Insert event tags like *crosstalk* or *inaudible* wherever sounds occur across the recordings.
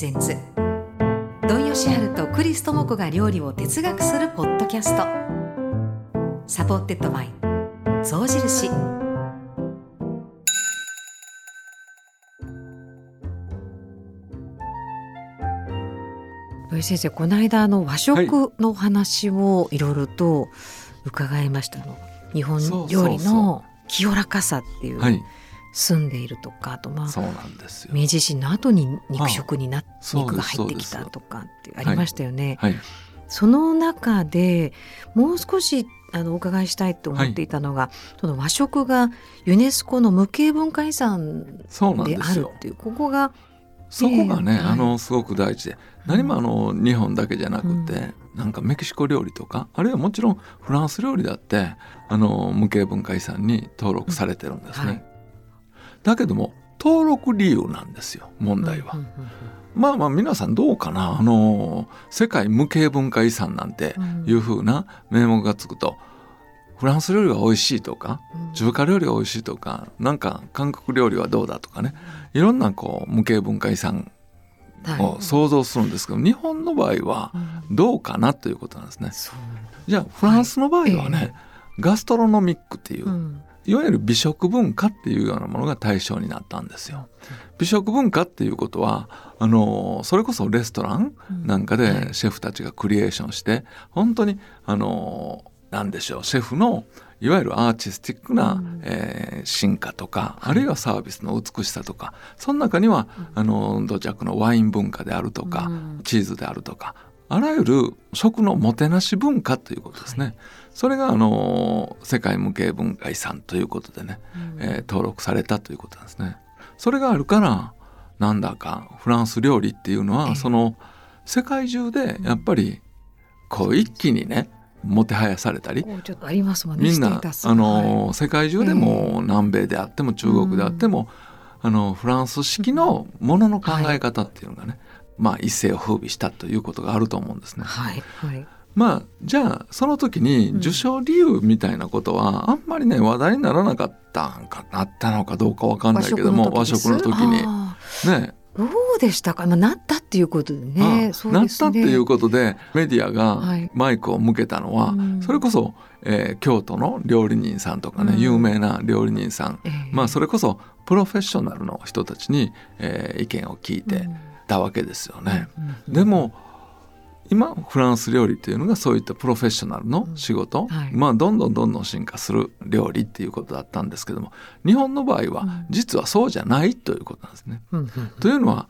presents 土井善晴とクリス智子が料理を哲学するポッドキャスト。 supported by 象印。土井先生この間あの和食のお話をいろいろと伺いましたの、日本料理の清らかさっていう。はい住んでいるとかあとまあそうなんですよ。明治維新の後に肉食になあそう肉が入ってきたとかってありましたよね。はいその中でもう少しあのお伺いしたいと思っていたのが、その和食がユネスコの無形文化遺産であるっていうここがそこがね、ええはい。あのすごく大事で。何もあの日本だけじゃなくて、なんかメキシコ料理とかあるいはもちろんフランス料理だってあの無形文化遺産に登録されてるんですね、うん。はいだけども登録理由なんですよ問題は、まあまあ皆さんどうかなあの世界無形文化遺産なんてうん。いうふうな名目がつくとフランス料理が美味しいとかうん。中華料理が美味しいとかなんか韓国料理はどうだとかね。いろんなこう無形文化遺産はいを想像するんですけど、日本の場合はうん。どうかなということなんですね。じゃあフランスの場合はね、ガストロノミックっていう、うんいわゆる美食文化っていうようなものが対象になったんですよ。美食文化っていうことはあのそれこそレストランなんかはい。でシェフたちがクリエーションして本当にあのなんでしょうシェフのいわゆるアーティスティックな、うん。えー進化とか、あるいはサービスの美しさとかその中には、あの土着のワイン文化であるとか、うん。チーズであるとかあらゆる食のもてなし文化ということですね。はい。それがあの世界無形文化遺産ということでね、うん。えー登録されたということなんですね。それがあるからなんだかフランス料理っていうのは、ええ。その世界中でやっぱりこう一気にねもてはやされたりこうちょっとありますもんねみんなあの、はい。世界中でも南米であっても中国であっても、あのフランス式のものの考え方っていうのがね、まあ一世を風靡したということがあると思うんですね。はいはい。まあじゃあその時に受賞理由みたいなことはあんまりね話題にならなかったんかなったのかどうかわかんないけども和食の時に。あね。ーどうでしたか、まあ、なったっていうことでね。あなったっていうことでメディアがはい。マイクを向けたのは、うん。それこそ、えー京都の料理人さんとかね、うん。有名な料理人さん、ええ。まあそれこそプロフェッショナルの人たちに、えー意見を聞いてたわけですよね。うんでも今フランス料理っていうのがそういったプロフェッショナルの仕事、うんはい。まあどんどんどんどん進化する料理っていうことだったんですけども日本の場合はうん。実はそうじゃないということなんですね。うんうんというのは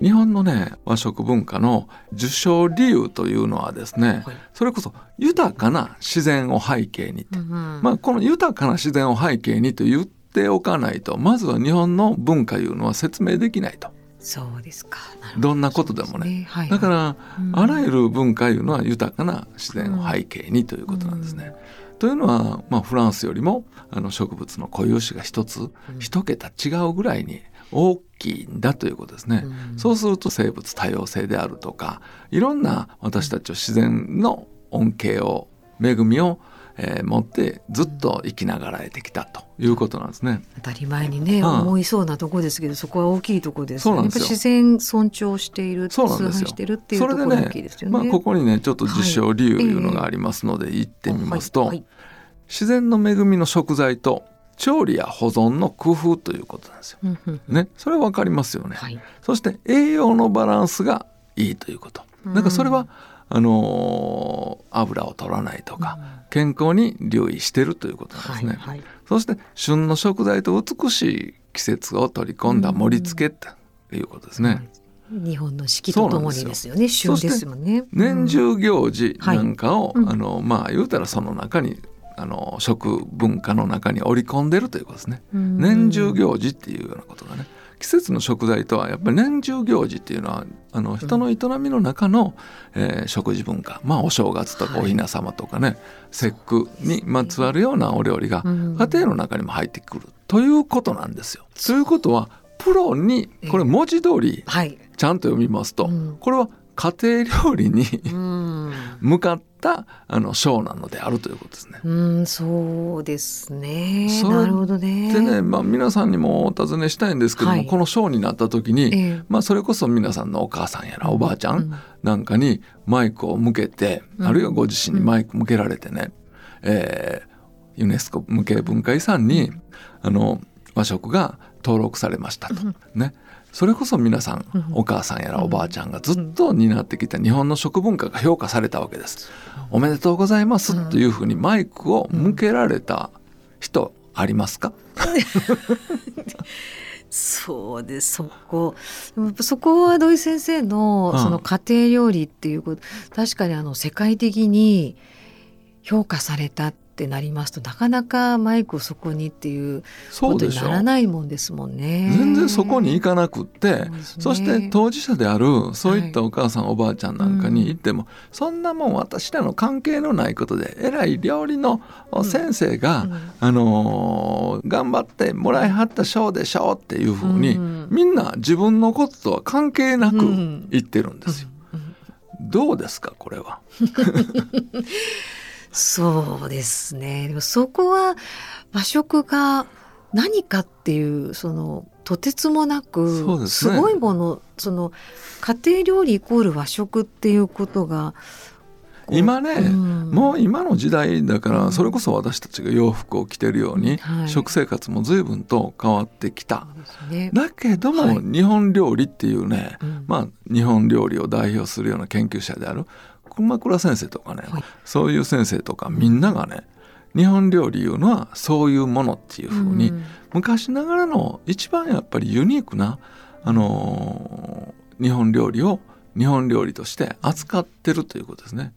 日本のね和食文化の受賞理由というのはですね、はい。それこそ豊かな自然を背景にうん。まあこの豊かな自然を背景にと言っておかないとまずは日本の文化いうのは説明できないとそうですか。ど。どんなことでもね。そうすはい。だからうん。あらゆる文化いうのは豊かな自然を背景にということなんですね。というのは、まあ、フランスよりもあの植物の固有種が一つうん。一桁違うぐらいに大きいんだということですね。うん。そうすると生物多様性であるとかいろんな私たちを自然の恩恵を恵みを、えー持ってずっと生きながらえてきたということなんですね。当たり前にね、うん思いそうなとこですけどそこは大きいとこですよねです自然尊重しているそうなんですよ崇拝してるっていうところが大きいですよね。まあ、ここにねちょっと実証理由いうのがありますので言ってみますと、はいはい自然の恵みの食材と調理や保存の工夫ということなんですよ。うんうんね、それはわかりますよね。はいそして栄養のバランスがいいということ。なんかそれは、あのー油を取らないとか、健康に留意してるということなんですね。はいはい。そして旬の食材と美しい季節を取り込んだ盛り付けということですね。日本の四季とともにですよね。旬ですもん。ね。年中行事なんかを、はい。うん。あのまあ言うたらその中にあの食文化の中に織り込んでるということですね。うん。年中行事っていうようなことがね季節の食材とはやっぱり年中行事っていうのはあの人の営みの中の、えー食事文化。まあお正月とかはい。お雛様とかね、節句にまつわるようなお料理がうん。家庭の中にも入ってくるということなんですよ。ということはプロにこれ文字通りはい。ちゃんと読みますと、うん。これは家庭料理に向かったあのショーなのであるということですね。うん、そうですね。なるほどね。でね、まあ皆さんにもお尋ねしたいんですけども、はい、このショーになった時に、えー、まあそれこそ皆さんのお母さんやらおばあちゃんなんかにマイクを向けて、うん、あるいはご自身にマイク向けられてね、うん、えー、ユネスコ無形文化遺産にあの和食が登録されましたと、ね。それこそ皆さん、お母さんやらおばあちゃんがずっと担ってきた日本の食文化が評価されたわけです。おめでとうございますというふうにマイクを向けられた人ありますか？そうですそこ。そこは土井先生のその家庭料理っていうこと、うん、確かにあの世界的に評価されたってなりますとなかなかマイクをそこにっていうことにならないもんですもんね。全然そこに行かなくってそ、ね,、して当事者であるそういったお母さん、はい、おばあちゃんなんかに言っても、うん、そんなもん私らの関係のないことで偉い料理の先生が、うん、あのー、頑張ってもらいはった賞でしょうっていうふうに、ん、みんな自分のこととは関係なく言ってるんですよ。どうですかこれは？*laughs* そうですね。でもそこは和食が何かっていうそのとてつもなくすごいものそ、ね,、の家庭料理イコール和食っていうことが今ね、うん、もう今の時代だからそれこそ私たちが洋服を着てるように、食生活も随分と変わってきた、ね、だけども、日本料理っていうね、まあ日本料理を代表するような研究者である熊倉先生とかね、はい、そういう先生とかみんながね日本料理いうのはそういうものっていうふうに、ん、昔ながらの一番やっぱりユニークな、あのー、日本料理を日本料理として扱ってるということですね。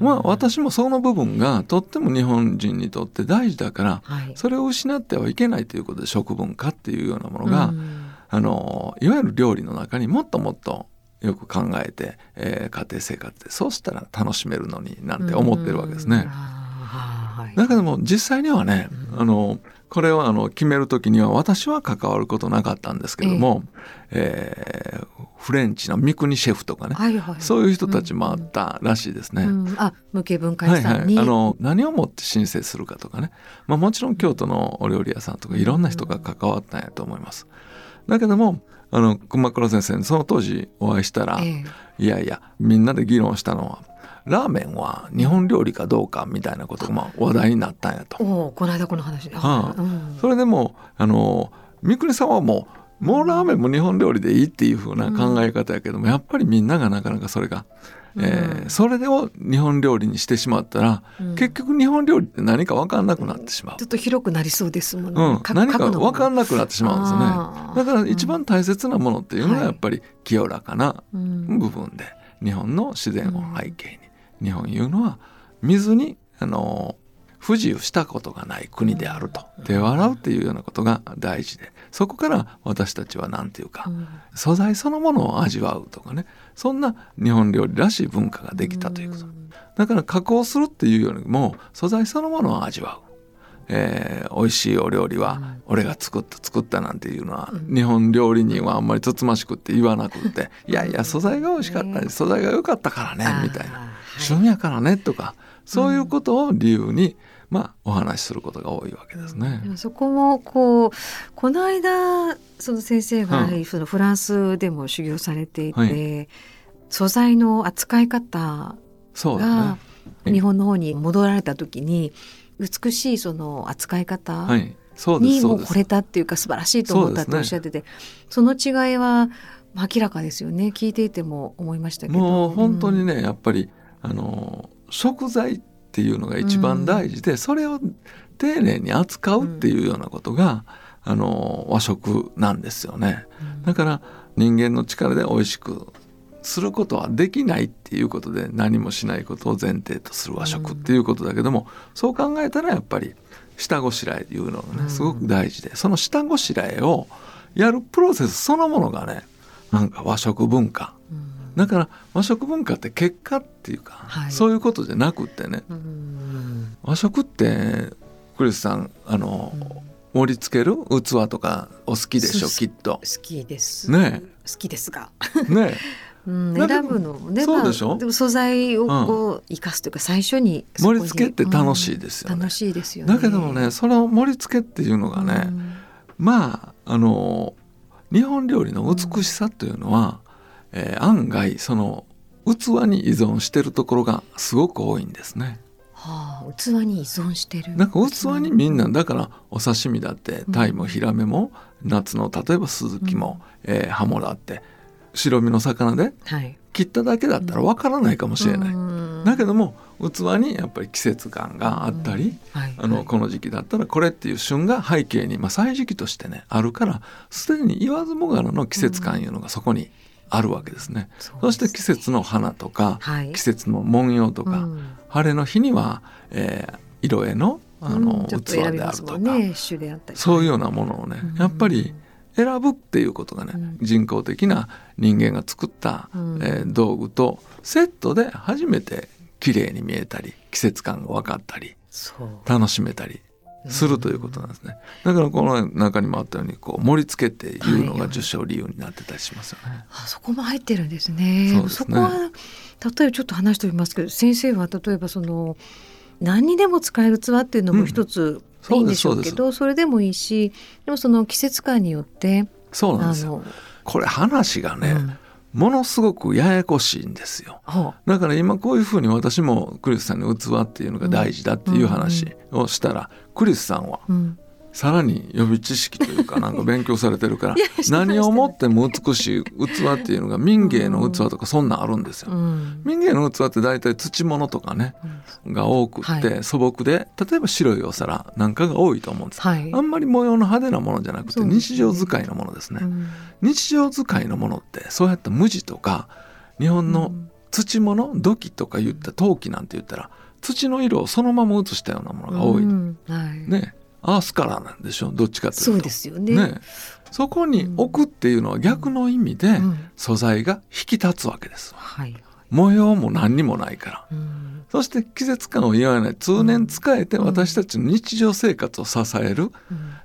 まあ私もその部分がとっても日本人にとって大事だから、はい、それを失ってはいけないということで食文化っていうようなものが、あのいわゆる料理の中にもっともっとよく考えて、えー、家庭生活でそうしたら楽しめるのになんて思ってるわけですね。だけども実際にはね、あのこれをあの決める時には私は関わることなかったんですけども、えー、フレンチの三國シェフとかね、はいはい、そういう人たちもあったらしいですね。うん。うん、あ無形文化遺産に、はいはい、あの何をもって申請するかとかね、まあ、もちろん京都のお料理屋さんとかいろんな人が関わったんやと思います。だけどもあの熊倉先生にその当時お会いしたら、えいやいやみんなで議論したのはラーメンは日本料理かどうかみたいなことがまあ話題になったんやと。おこの間この話。で、はあ。うん、それでもあの三國さんはもうもうラーメンも日本料理でいいっていうふうな考え方やけども、やっぱりみんながなかなかそれがえー、それを日本料理にしてしまったら、うん、結局日本料理って何か分かんなくなってしまう。ちょっと広くなりそうですもんね。うん、何か分かんなくなってしまうんですね。だから一番大切なものっていうのはやっぱり清らかな部分で、日本の自然を背景に、日本いうのは水にあの不自由したことがない国であると。手を洗うっていうようなことが大事で。そこから私たちは何て言うか、素材そのものを味わうとかね。そんな日本料理らしい文化ができたということ、だから加工するっていうよりも素材そのものを味わう。えー、美味しいお料理は俺が作った作ったなんていうのは、日本料理人はあんまりつつましくって言わなくって。いやいや素材が美味しかったり素材が良かったからねみたいな。旬やからねとか。そういうことを理由に、まあ、お話しすることが多いわけですね。そこもこうこの間その先生がそのフランスでも修行されていて、はい、素材の扱い方が日本の方に戻られた時に美しいその扱い方にも惚れたっていうか素晴らしいと思ったっておっしゃっててそ,、の違いは明らかですよね。聞いていても思いましたけど。もう本当にね、うん、やっぱりあの食材っていうのが一番大事で、うん、それを丁寧に扱うっていうようなことが、うん、あの和食なんですよね、うん、だから人間の力で美味しくすることはできないっていうことで何もしないことを前提とする和食っていうことだけども、そう考えたらやっぱり下ごしらえいうのがねすごく大事でその下ごしらえをやるプロセスそのものがねなんか和食文化、だから和食文化って結果っていうか、はい、そういうことじゃなくってね、和食ってクリスさんあの、うん、盛り付ける器とかお好きでしょきっと。好きです。ね好きですが。ね *laughs* うん、選ぶのねそうでしょ、まあ、でも素材をこう生かすというか、最初に盛り付けって楽しいですよね、楽しいですよね。だけどもねその盛り付けっていうのがね、まああの日本料理の美しさというのは、うん、えー、案外その器に依存してるところがすごく多いんですね。はあ、器に依存してる。なんか器にみんなだからお刺身だって鯛もヒラメも、夏の例えばスズキも、うん、えー、ハモだって白身の魚で切っただけだったらわからないかもしれない、うん、だけども器にやっぱり季節感があったり、うん。はい、あのこの時期だったらこれっていう旬が背景に、まあ、歳時期としてねあるからすでに言わずもがなの季節感いうのがそこにあるわけですね。そ、ね、して季節の花とか、はい、季節の文様とか、うん、晴れの日には、えー、色絵のあの、うん、器であるとか、ね、そういうようなものをね、うん、やっぱり選ぶっていうことがね、人工的な人間が作った、うん、えー、道具とセットで初めて綺麗に見えたり季節感が分かったり楽しめたりするということなんですね。だからこの中にもあったようにこう盛り付けっていうのが受賞理由になってたりしますよね。はいはい、あそこも入ってるんですね。そ、ね、そこは例えばちょっと話しておりますけど先生は例えばその何にでも使える器っていうのも一つ、いいんでしょうけどそれでもいいしでもその季節感によってそうなんですよ。これ話がね、うんものすごくややこしいんですよ。だから今こういうふうに私もクリスさんの器っていうのが大事だっていう話をしたら、クリスさん。はさらに予備知識というか *laughs* なんか勉強されてるから何をもっても美しい器っていうのが民芸の器とかそんなんあるんですよ。民芸の器って大体土物とかね、が多くって素朴で例えば白いお皿なんかが多いと思うんです、あんまり模様の派手なものじゃなくて日常使いのものですね。日常使いのものってそうやった無地とか日本の土物土器とか言った陶器なんて言ったら土の色をそのまま写したようなものが多い。ねアースカラーなんでしょどっちかというと。そうですよね、ね、そこに置くっていうのは逆の意味で素材が引き立つわけです。はい、模様も何にもないから、うん、そして季節感を言わない。通年使えて私たちの日常生活を支える、うん、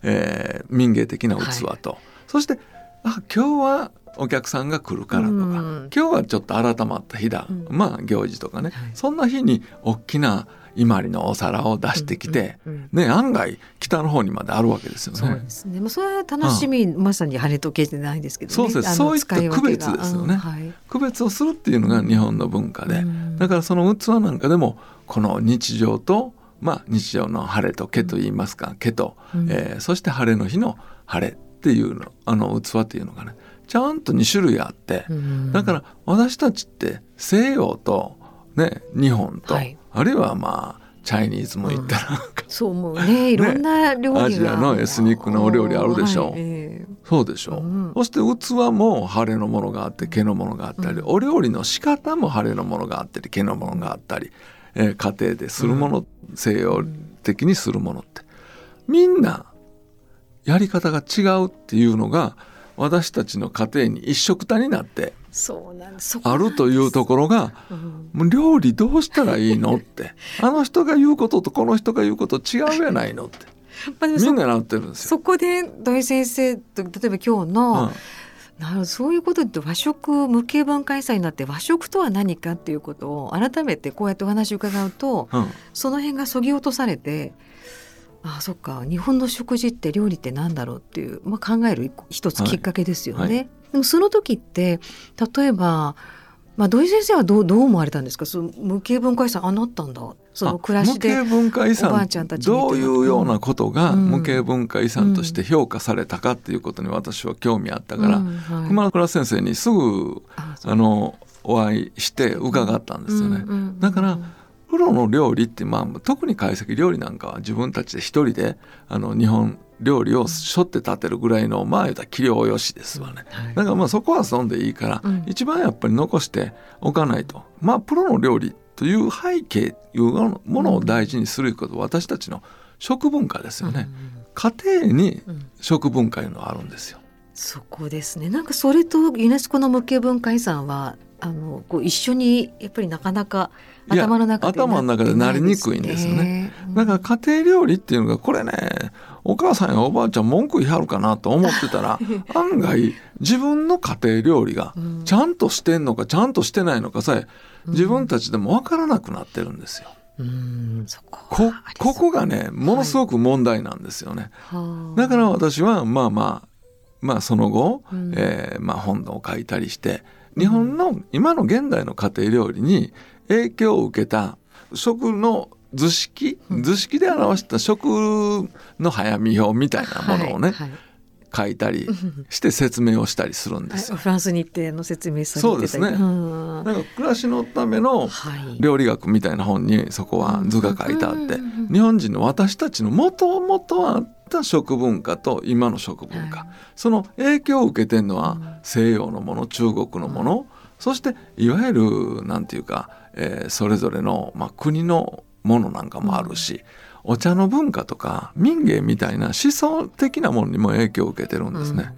えー、民芸的な器と、はい、そしてあ今日はお客さんが来るからとか、うん、今日はちょっと改まった日だ、まあ行事とかね、はい、そんな日に大きな伊万里のお皿を出してきて、うんうん、ね、案外北の方にまであるわけですよね。そうですね。まあ、それは楽しみ、うん、まさに晴れ時計じゃないですけど、ね、そうです。そういった区別ですよね、はい、区別をするっていうのが日本の文化で、だからその器なんかでもこの日常とまあ日常の晴れと毛と言いますか、毛と、うん、えー、そして晴れの日の晴れっていうのあの器っていうのがねちゃんと2種類あって、だから私たちって西洋とね日本と、はい、あるいはまあチャイニーズも行ったら、うん、そう思うね。いろんな料理、ね、アジアのエスニックなお料理あるでしょう、はい。えー、そうでしょう、うん、そして器も晴れのものがあって毛のものがあったり、うん、お料理の仕方も晴れのものがあったり毛のものがあったり、えー、家庭でするもの、西洋的にするものって。みんなやり方が違うっていうのが私たちの家庭に一緒くたになってあるというところが、うん、料理どうしたらいいのって。*laughs* あの人が言うこととこの人が言うこと違うやないのって。みんななってるんですよ。そこで土井先生と例えば今日の、うん。なるそういうことって和食無形文化遺産になって和食とは何かっていうことを改めてこうやってお話を伺うと、うん、その辺がそぎ落とされてあそっか日本の食事って料理って何だろうっていう、まあ、考える一つきっかけですよね。はいはい、でもその時って例えば、まあ、土井先生はどうどう思われたんですか？その無形文化遺産あなったんだ。その暮らしで無形文化遺産どういうようなことが無形文化遺産として評価されたかっていうことに私は興味あったから、うんはい、熊倉先生にすぐあのお会いして伺ったんですよね。だからプロの料理って、まあ、特に懐石料理なんかは自分たちで一人であの日本料理をしょって立てるぐらいのまあ言うたら器量よしですわね、はい、だからまあそこはそんでいいから、うん、一番やっぱり残しておかないとまあプロの料理という背景いうものを大事にすること、私たちの食文化ですよね、うん、家庭に食文化いうのはあるんですよ、そこですね。なんかそれとユネスコの無形文化遺産はあのこう一緒にやっぱりなかなか頭の中で、頭の中でなりにくいんですよね。だから家庭料理っていうのがこれねお母さんやおばあちゃん文句言いはるかなと思ってたら *laughs* 案外自分の家庭料理がちゃんとしてんのかちゃんとしてないのかさえ自分たちでも分からなくなってるんですよ。うんこここがねものすごく問題なんですよね。はい、だから私はまあまあまあその後、うん、えー、まあ、本を書いたりして日本の今の現代の家庭料理に影響を受けた食の図式？図式で表した食の早見表みたいなものをね、はいはい。書いたり *laughs* して説明をしたりするんですフランス日程の説明されてそうですね。なんか暮らしのための料理学みたいな本にそこは図が書いてあって、日本人の私たちのもともとあった食文化と今の食文化、その影響を受けてるのは西洋のもの中国のもの、そしていわゆるなんていうか、えー、それぞれの、まあ、国のものなんかもあるし、お茶の文化とか民芸みたいな思想的なものにも影響を受けてるんですね。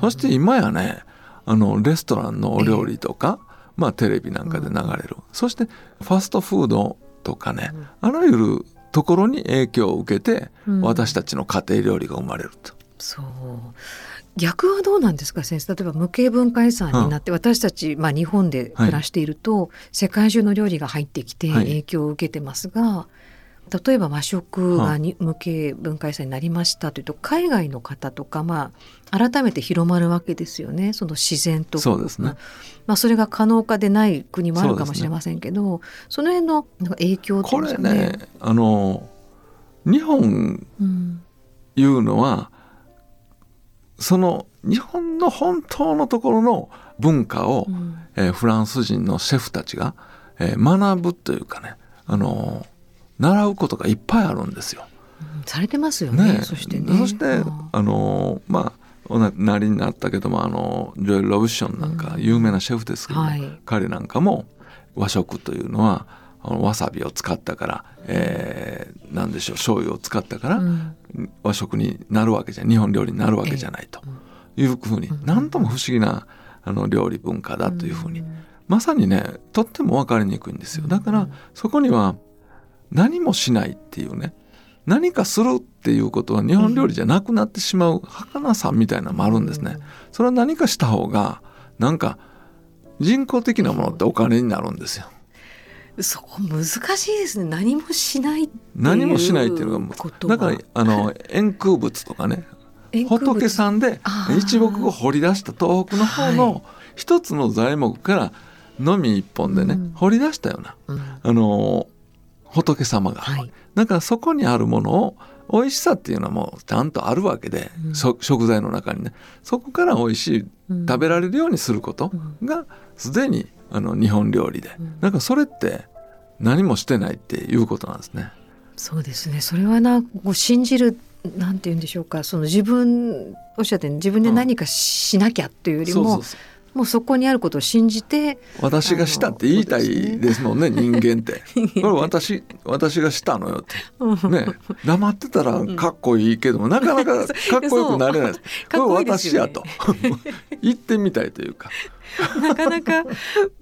そして今やねあのレストランのお料理とか、まあ、テレビなんかで流れる、そしてファストフードとかね、あらゆるところに影響を受けて、私たちの家庭料理が生まれると。そう逆はどうなんですか先生？例えば無形文化遺産になって、私たち、まあ、日本で暮らしていると、はい、世界中の料理が入ってきて影響を受けてますが、はい、例えば和食がに無形文化遺産になりましたというと海外の方とか、まあ、改めて広まるわけですよね。その自然とそうですね、まあ、それが可能かでない国もあるかもしれませんけどそ、ね,、の辺の影響っていうんですかね。これねあの日本いうのは、その日本の本当のところの文化を、うん、えー、フランス人のシェフたちが、えー、学ぶというかね、あのー、習うことがいっぱいあるんですよ。うん、されてますよね。ねそしてね。そしてあのまあおなりになったけどもあのジョエル・ロブションなんか有名なシェフですけど、うんはい、彼なんかも和食というのはわさびを使ったから、えー、何でしょう醤油を使ったから、うん、和食になるわけじゃ日本料理になるわけじゃないと。いうふうに、何とも不思議なあの料理文化だというふうに、まさにねとっても分かりにくいんですよ。だからそこには何もしないっていうね何かするっていうことは日本料理じゃなくなってしまう儚さみたいなのもあるんですね。それは何かした方がなんか人工的なものってお金になるんですよ。そこ難しいですね。何もしない何もしないっていうのがだからあの円空仏とかね。仏さんで一木を掘り出した東北の方の一つの材木からのみ一本でね、掘り出したような、うん、あの仏様が、はい、だからそこにあるものを美味しさっていうのはもうちゃんとあるわけで、うん、食材の中にね。そこから美味しい、食べられるようにすることがすでにあの日本料理で、うん、なんかそれって何もしてないっていうことなんですね。そうですね。それはなこう信じるなんて言うんでしょうか。その自分おっしゃって自分で何かしなきゃっていうよりも、もうそこにあることを信じて私がしたって言いたいですもんね *laughs* 人間って。これ私私がしたのよって。ね黙ってたらかっこいいけどもなかなか *laughs* かっこよくなれない。これ私やと。*laughs* 言ってみたいというか。なかなか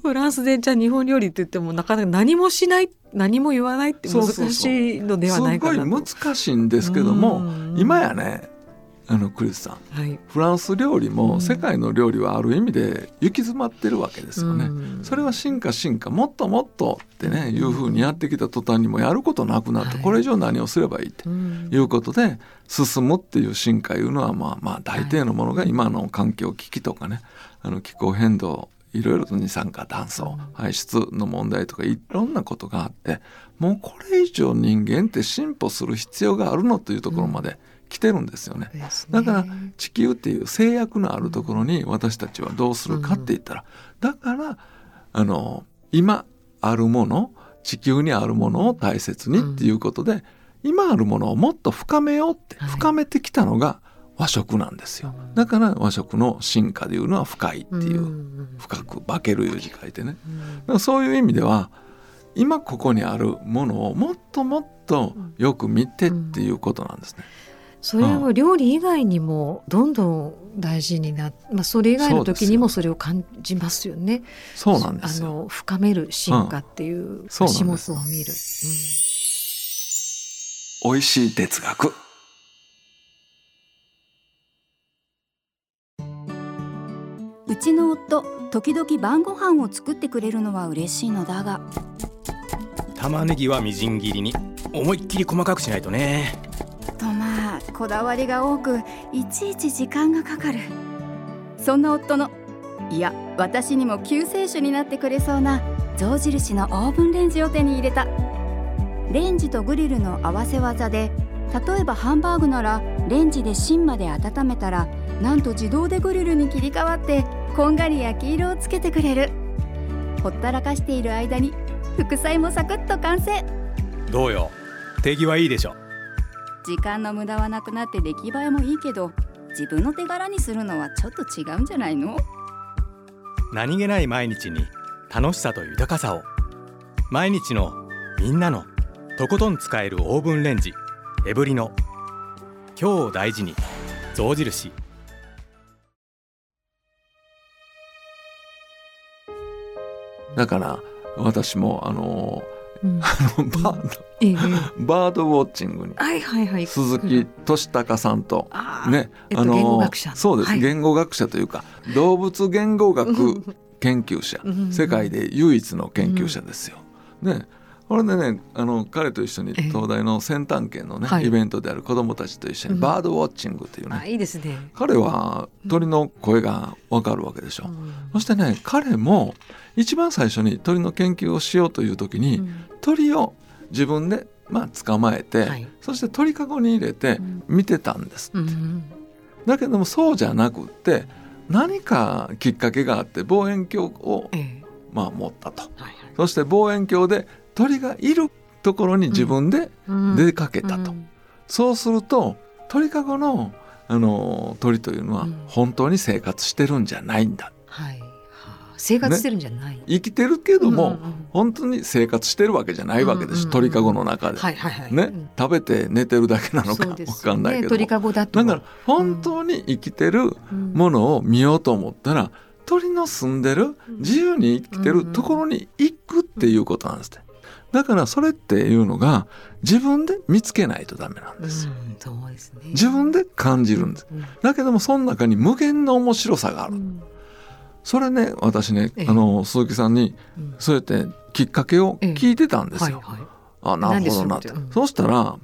フランスでじゃあ日本料理って言ってもなかなか何もしない何も言わないって難しいのではないかなと。すごい難しいんですけども今やねあのクリスさん、はい、フランス料理も世界の料理はある意味で行き詰まってるわけですよね。うん、それは進化進化。もっともっとってねいうふうにやってきた途端にもやることなくなって、これ以上何をすればいいっていうことで進むっていう進化いうのはまあまあ大抵のものが今の環境危機とかねあの気候変動いろいろと二酸化炭素排出の問題とかいろんなことがあってもうこれ以上人間って進歩する必要があるのというところまで、来てるんですよね、ね、だから地球っていう制約のあるところに私たちはどうするかって言ったら、だからあの今あるもの地球にあるものを大切にっていうことで、うん、今あるものをもっと深めようって、深めてきたのが和食なんですよ。だから和食の進化でいうのは深いっていう、うん、深く化けるいう字書いてね、うん、そういう意味では今ここにあるものをもっともっとよく見てっていうことなんですね。それを料理以外にもどんどん大事にな、うん、まあ、それ以外の時にもそれを感じますよね。そうなんですあの深める進化っていう始末を見る。美味しい哲学。うちの夫時々晩ご飯を作ってくれるのは嬉しいのだが。玉ねぎはみじん切りに。思いっきり細かくしないとね。こだわりが多くいちいち時間がかかる。そんな夫のいや私にも救世主になってくれそうな象印のオーブンレンジを手に入れた。レンジとグリルの合わせ技で例えばハンバーグならレンジで芯まで温めたらなんと自動でグリルに切り替わってこんがり焼き色をつけてくれる。ほったらかしている間に副菜もサクッと完成。どうよ。手際いいでしょ。時間の無駄はなくなって出来栄えもいいけど自分の手柄にするのはちょっと違うんじゃないの？何気ない毎日に楽しさと豊かさを。毎日のみんなのとことん使えるオーブンレンジエブリノ今日を大事に。象印。だから私もあのうん、あのバード、ええ、バードウォッチングに、はいはいはい、鈴木俊孝さんと、ね、あの、言語学者。そうです、はい、言語学者というか動物言語学研究者。世界で唯一の研究者ですよ。ねこれでねあの彼と一緒に東大の先端研のね、イベントである子どもたちと一緒にバードウォッチングというね、いいですね。彼は鳥の声が分かるわけでしょ、うん、そしてね彼も一番最初に鳥の研究をしようという時に、うん、鳥を自分でまあ捕まえて、はい、そして鳥かごに入れて見てたんです、うん、だけどもそうじゃなくって何かきっかけがあって望遠鏡を、まあ、持ったと、そして望遠鏡で鳥がいるところに自分で出かけたと、うん。うん、そうすると鳥かごのあの鳥というのは本当に生活してるんじゃないんだ、はい。生活してるんじゃない、ね、生きてるけども、うんうん、本当に生活してるわけじゃないわけです、うんうん、鳥かごの中で、はいはいはい、ね、食べて寝てるだけなのか分かんないけど、ね、鳥かごだとだから本当に生きてるものを見ようと思ったら、鳥の住んでる自由に生きてるところに行くっていうことなんですね。だからそれっていうのが自分で見つけないとダメなんです。よ。うんですね、自分で感じるんです。だけどもその中に無限の面白さがある。それね私ね、あの鈴木さんにそうやってきっかけを聞いてたんですよ。はいはい、あなるほどなって、うん、そうしたら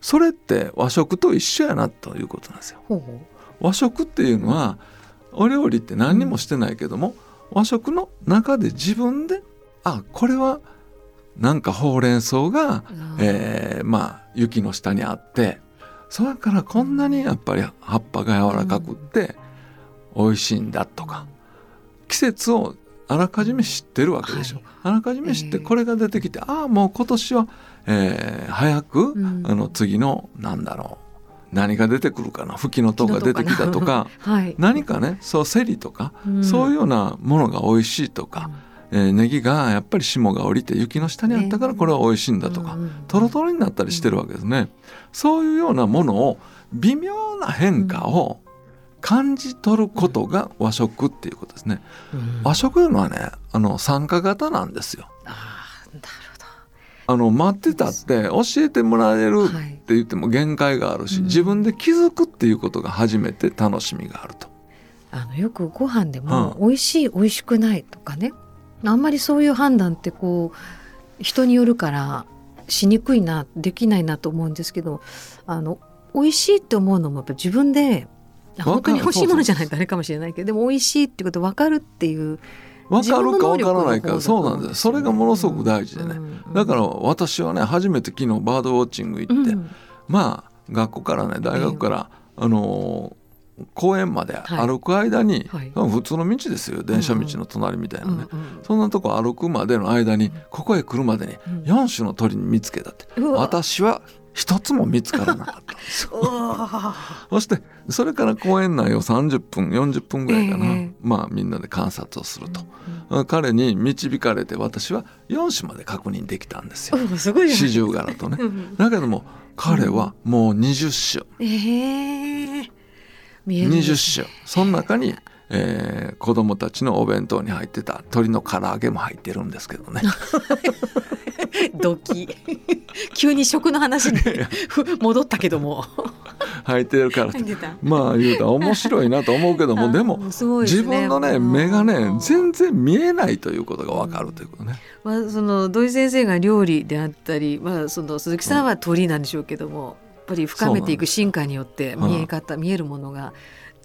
それって和食と一緒やなということなんですよ。ほうほう。和食っていうのはお料理って何にもしてないけども、和食の中で自分であこれはなんかほうれん草が、えー、まあ雪の下にあってそれからこんなにやっぱり葉っぱが柔らかくって美味しいんだとか季節をあらかじめ知ってるわけでしょ、はい、あらかじめ知ってこれが出てきて、えー、ああもう今年は、えー、早く、うん、あの次のなんだろう何が出てくるかな吹きの塔が出てきたとか *laughs* はい、何かねそうセリとか、うん、そういうようなものが美味しいとか、えー、ネギがやっぱり霜が降りて雪の下にあったからこれは美味しいんだとか、とろとろになったりしてるわけですね。そういうようなものを微妙な変化を感じ取ることが和食っていうことですね。和食というのはねあの参加型なんですよ。あの待ってたって教えてもらえるって言っても限界があるし、自分で気づくっていうことが初めて楽しみがあると。あのよくご飯でも美味しい、美味しくないとかねあんまりそういう判断ってこう人によるからしにくいなできないなと思うんですけどあの美味しいって思うのもやっぱ自分で本当に欲しいものじゃないとあれかもしれないけどでも美味しいってこと分かるっていう分かるか分からないかそうなんですそれがものすごく大事でね、うんうん、だから私はね初めて昨日バードウォッチング行って、うん、まあ学校からね大学から、えー、あの公園まで歩く間に、はい。はい、普通の道ですよ。電車道の隣みたいなね、うんうん、そんなとこ歩くまでの間にここへ来るまでに4種の鳥に見つけたって、うん、私は一つも見つからなかった。んですよ。そしてそれから公園内を30分40分ぐらいかな、えー、まあみんなで観察をすると、うんうん、彼に導かれて私は4種まで確認できたんですよ。四十柄とね。だけども彼はもう20種。えー20種その中に、えー、子供たちのお弁当に入ってた鶏の唐揚げも入ってるんですけどね。*laughs* ドキ。急に食の話に戻ったけども。入ってるから。まあ言うたら面白いなと思うけどもでも、ね、自分のね目がね全然見えないということが分かるということね。まあ、その土井先生が料理であったり、まあ、その鈴木さんは鳥なんでしょうけども、ぱり深めていく進化によって見え方、見えるものが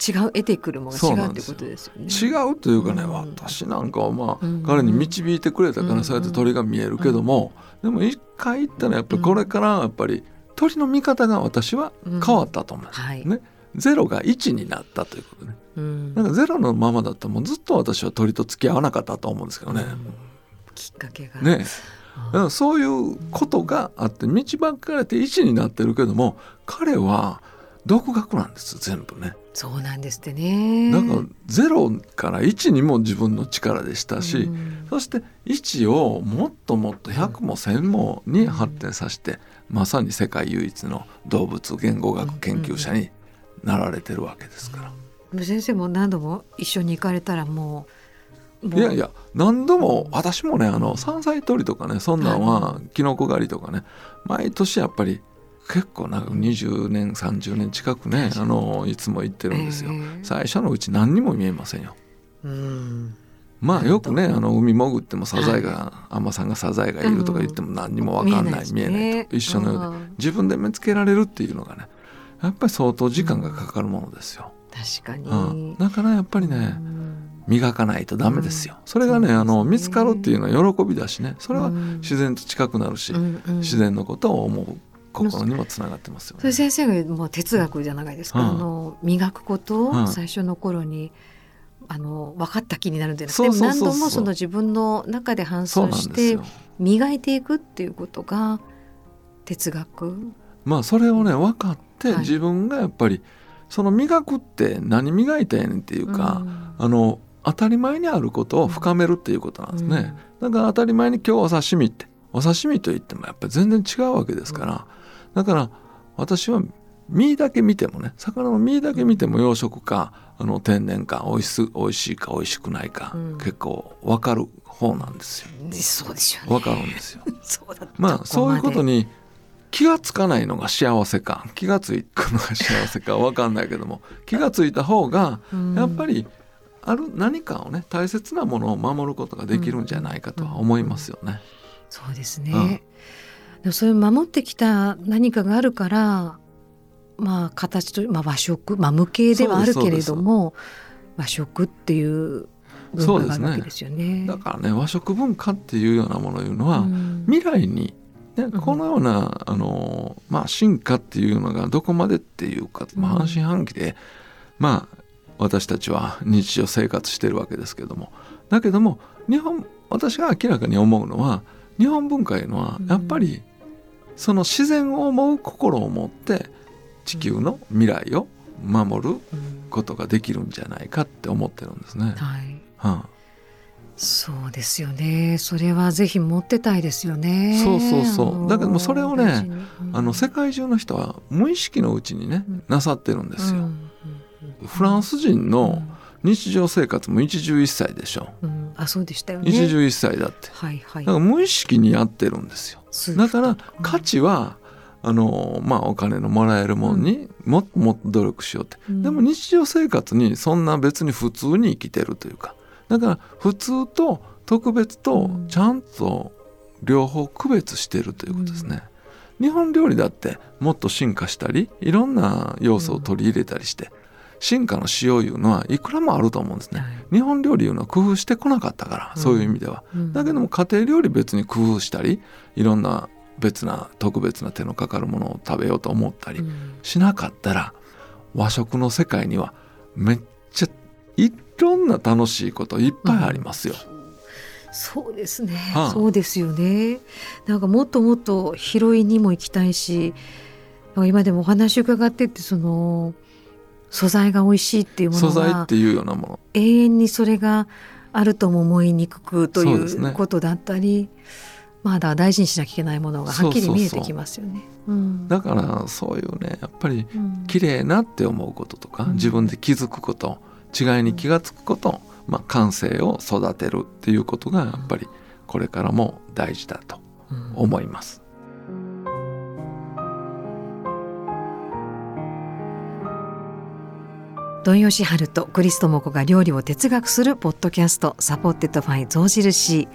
違う得てくるものが違うってことですよね。違うというかね、うん、私なんかはまあ、うん、彼に導いてくれたから、そうやって鳥が見えるけども、でも一回行ったらやっぱりこれからやっぱり鳥の見方が私は変わったと思います、はい、ね。ゼロが1になったということね。なんかゼロのままだったらもうずっと私は鳥と付き合わなかったと思うんですけどね。きっかけが。ね。そういうことがあって道ばっかれて1になってるけども彼は独学なんです全部ね。そうなんですってね。だからゼロから1にも自分の力でしたし、うん、そして1をもっともっと100も1000もに発展させて、うん、まさに世界唯一の動物言語学研究者になられてるわけですから。うん、先生も何度も一緒に行かれたらもう。いやいや何度も私もねあの山菜採りとかねそんなんはきのこ狩りとかね毎年やっぱり結構なんか20年30年近くねあのいつも行ってるんですよ、え。ー、最初のうち何にも見えませんよ。うん。まあよくねあの海潜ってもサザエが海女さんがサザエがいるとか言っても何にも分かんない、見えないと。一緒のようで。自分で見つけられるっていうのがねやっぱり相当時間がかかるものですよ。確かに、うん、だからやっぱりね磨かないとダメですよ。それがねあの見つかるっていうのは喜びだしね。それは自然と近くなるし、自然のことを思う心にもつながってますよ、ね、それ先生がもう哲学じゃないですか、うん、あの磨くことを最初の頃に、あの分かった気になるんじゃなくて何度もその自分の中で反芻して磨いていくっていうことが哲学？まあそれをね分かって自分がやっぱり、その磨くって何磨いたやねんっていうか、うん、あの当たり前にあることを深めるっていうことなんですね、うん、だから当たり前に今日お刺身ってお刺身といってもやっぱり全然違うわけですから、だから私は身だけ見てもね魚の身だけ見ても養殖かあの天然かおいし美味しいか美味しくないか、うん、結構分かる方なんですよ。そうでしょう、ね、分かるんですよ。*laughs* まあそういうことに気が付かないのが幸せか気が付くのが幸せか分かんないけども気が付いた方がやっぱりある何かをね大切なものを守ることができるんじゃないかとは思いますよね。そうですね、うん。でもそれ守ってきた何かがあるからまあ形と、まあ、和食、まあ、無形ではあるけれども和食っていう文化があるわけですよね、ね、だからね和食文化っていうようなものいうのは、うん、未来に、ね、このような、うん、あのまあ、進化っていうのがどこまでっていうか、まあ、半信半疑で、まあ私たちは日常生活してるわけですけどもだけども日本私が明らかに思うのは日本文化いうのはやっぱりその自然を思う心を持って地球の未来を守ることができるんじゃないかって思ってるんですね。はい、はあそうですよね。それはぜひ持ってたいですよね。そうそうそう。だけどもそれをね、うん、あの世界中の人は無意識のうちにね、うん、なさってるんですよ。うん、フランス人の日常生活も一汁一菜でしょ。あ、そうでしたよね。一汁一菜だって。はいはい。だから無意識にやってるんですよ。だから価値は、あのまあ、お金のもらえるものにもっともっと努力しようって、うん、でも日常生活にそんな別に普通に生きてるというかだから普通と特別とちゃんと両方区別してるということですね。うん、日本料理だってもっと進化したりいろんな要素を取り入れたりして、進化のしよういうのはいくらもあると思うんですね。はい、日本料理いうのは工夫してこなかったから、そういう意味では。うん、だけども家庭料理別に工夫したりいろんな別な特別な手のかかるものを食べようと思ったりしなかったら、和食の世界にはめっちゃいろんな楽しいこといっぱいありますよ。うん。そうですね、はあ、そうですよね。なんかもっともっと広いにも行きたいし今でもお話伺っててその素材が美味しいっていうもの素材っていうようなもの。永遠にそれがあるとも思いにくくということだったり、ね、まだ大事にしなきゃいけないものがはっきり見えてきますよね。だからそういうねやっぱり綺麗なって思うこととか、うん、自分で気づくこと違いに気が付くこと、まあ、感性を育てるっていうことがやっぱりこれからも大事だと思います。土井善晴とクリス智子が料理を哲学するポッドキャスト supported by 象印。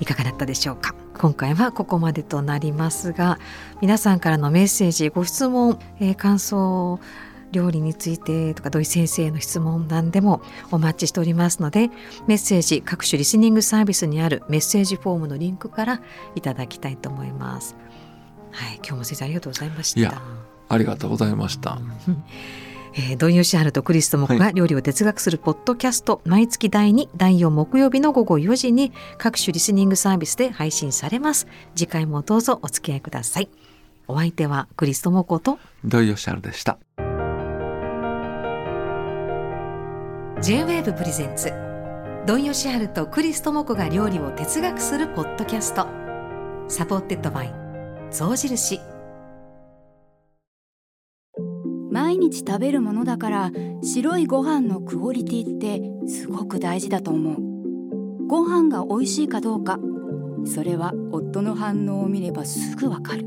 いかがだったでしょうか？今回はここまでとなりますが皆さんからのメッセージご質問、えー、感想料理についてとか土井先生の質問なんでもお待ちしておりますのでメッセージ各種リスニングサービスにあるメッセージフォームのリンクからいただきたいと思います。はい今日も先生ありがとうございました。ありがとうございました *laughs* えー、土井善晴とクリストモコが料理を哲学するポッドキャスト、はい、毎月第2第4木曜日の午後4時に各種リスニングサービスで配信されます。次回もどうぞお付き合いください。お相手はクリストモコと土井善晴でした。J-WAVE プレゼンツ土井善晴とクリストモコが料理を哲学するポッドキャスト。Supported by 象印毎日食べるものだから白いご飯のクオリティってすごく大事だと思う。ご飯が美味しいかどうかそれは夫の反応を見ればすぐわかる。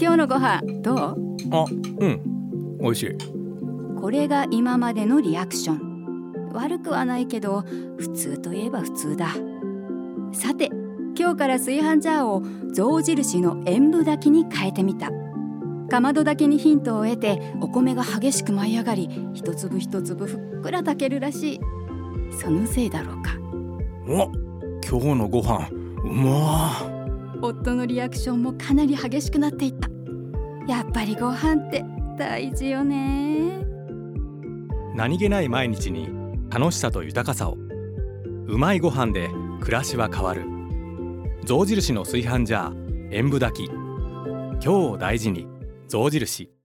今日のご飯どう？あうん。美味しい。これが今までのリアクション。悪くはないけど普通といえば普通だ。さて今日から炊飯ジャーを象印の塩分炊きに変えてみたかまどだけにヒントを得てお米が激しく舞い上がり一粒一粒ふっくら炊けるらしい。そのせいだろうか。お今日のご飯うま夫のリアクションもかなり激しくなっていった。やっぱりご飯って大事よね。何気ない毎日に楽しさと豊かさを。うまいご飯で暮らしは変わる。象印の炊飯ジャー塩分炊き。今日を大事に象印。